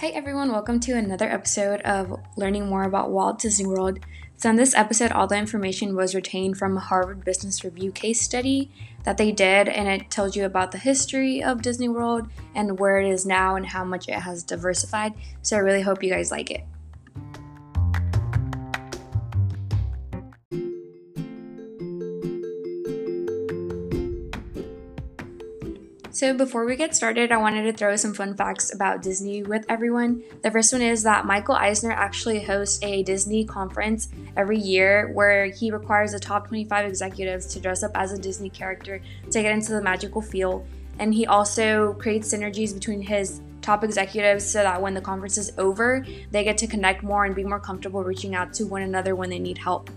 Hi, everyone. Welcome to another episode of Learning More About Walt Disney World. So, in this episode, all the information was retained from a Harvard Business Review case study that they did, and it tells you about the history of Disney World and where it is now and how much it has diversified. So, I really hope you guys like it. So, before we get started, I wanted to throw some fun facts about Disney with everyone. The first one is that Michael Eisner actually hosts a Disney conference every year where he requires the top 25 executives to dress up as a Disney character to get into the magical feel. And he also creates synergies between his top executives so that when the conference is over, they get to connect more and be more comfortable reaching out to one another when they need help.